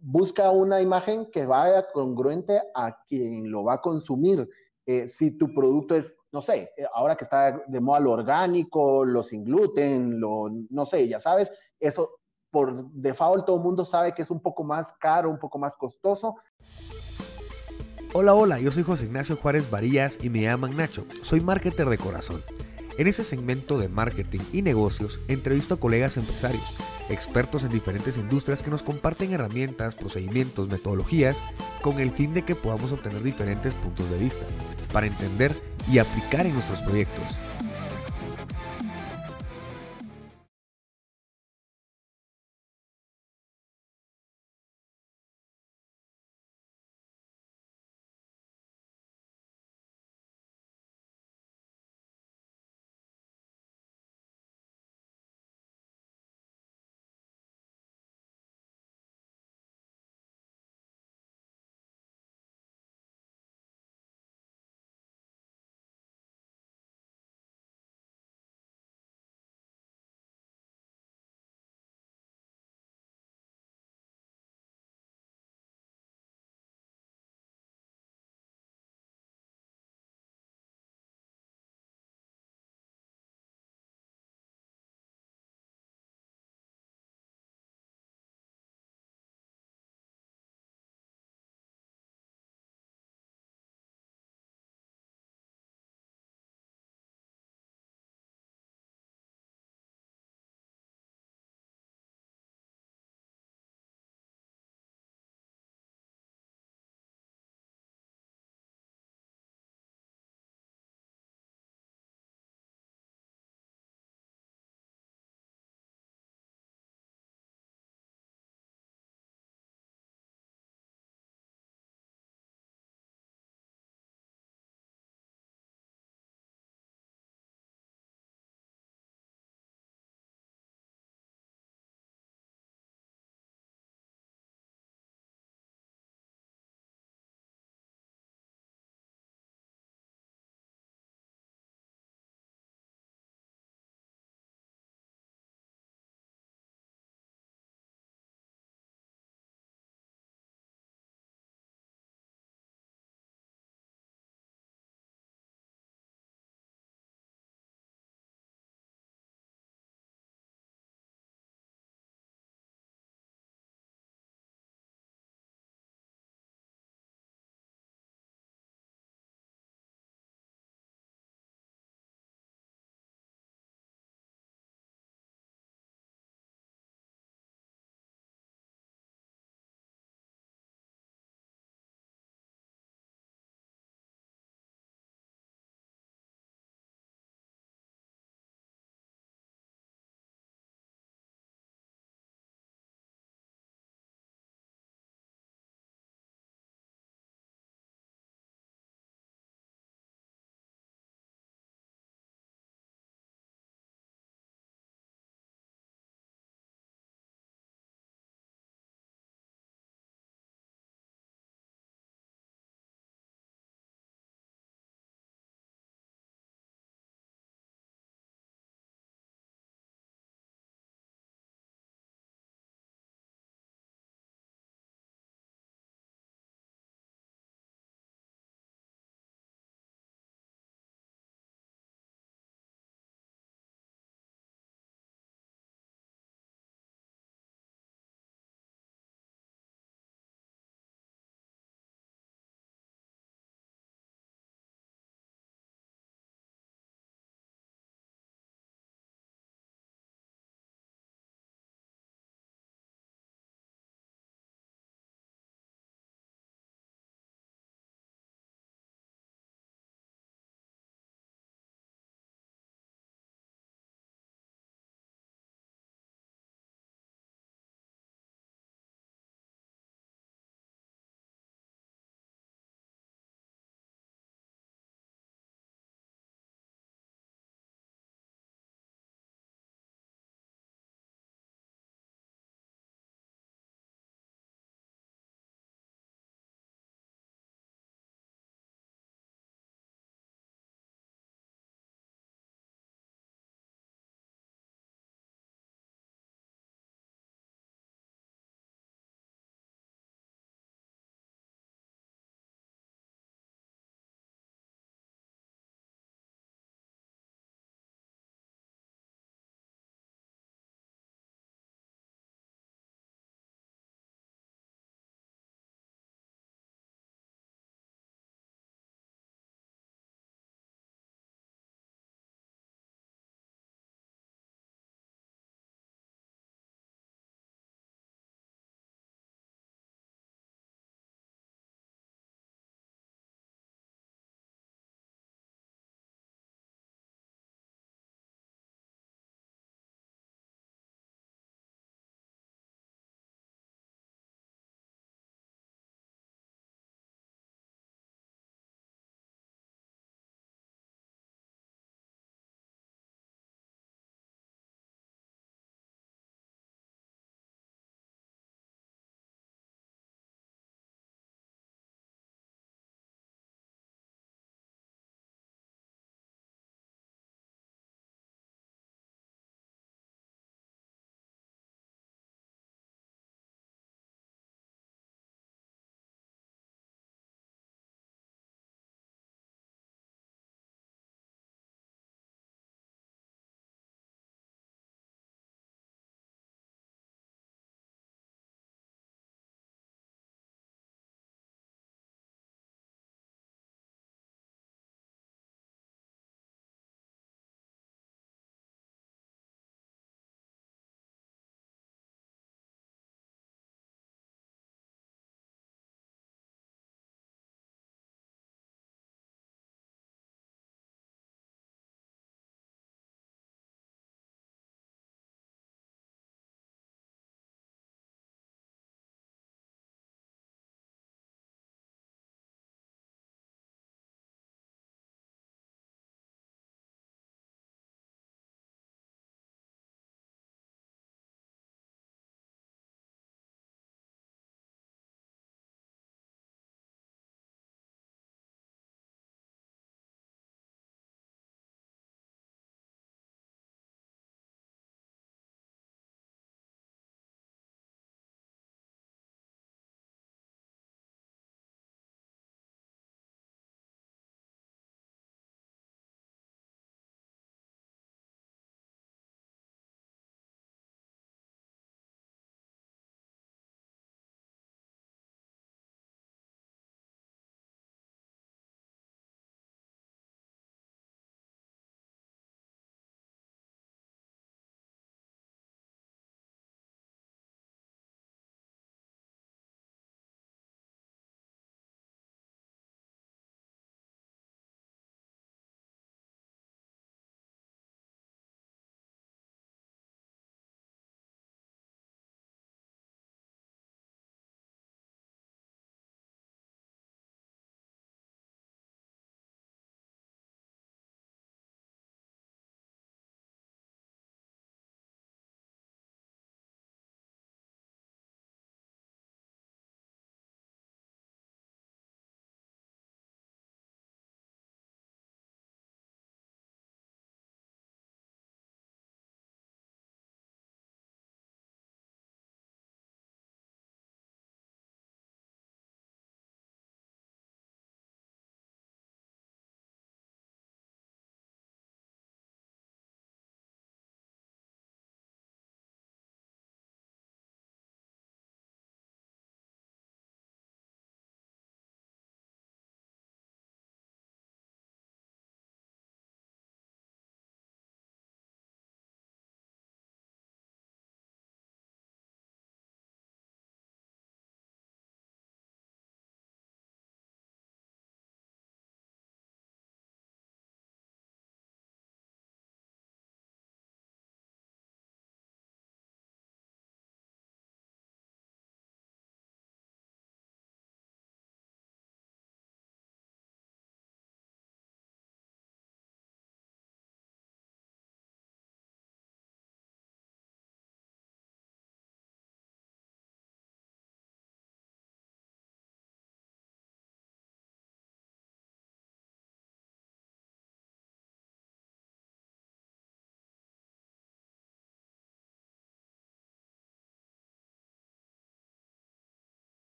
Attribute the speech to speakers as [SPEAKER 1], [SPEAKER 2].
[SPEAKER 1] busca una imagen que vaya congruente a quien lo va a consumir. Eh, si tu producto es, no sé, eh, ahora que está de moda lo orgánico, lo sin gluten, lo, no sé, ya sabes, eso por default todo el mundo sabe que es un poco más caro, un poco más costoso.
[SPEAKER 2] Hola, hola, yo soy José Ignacio Juárez Varillas y me llaman Nacho. Soy marketer de corazón. En ese segmento de marketing y negocios entrevisto a colegas empresarios, expertos en diferentes industrias que nos comparten herramientas, procedimientos, metodologías con el fin de que podamos obtener diferentes puntos de vista para entender y aplicar en nuestros proyectos.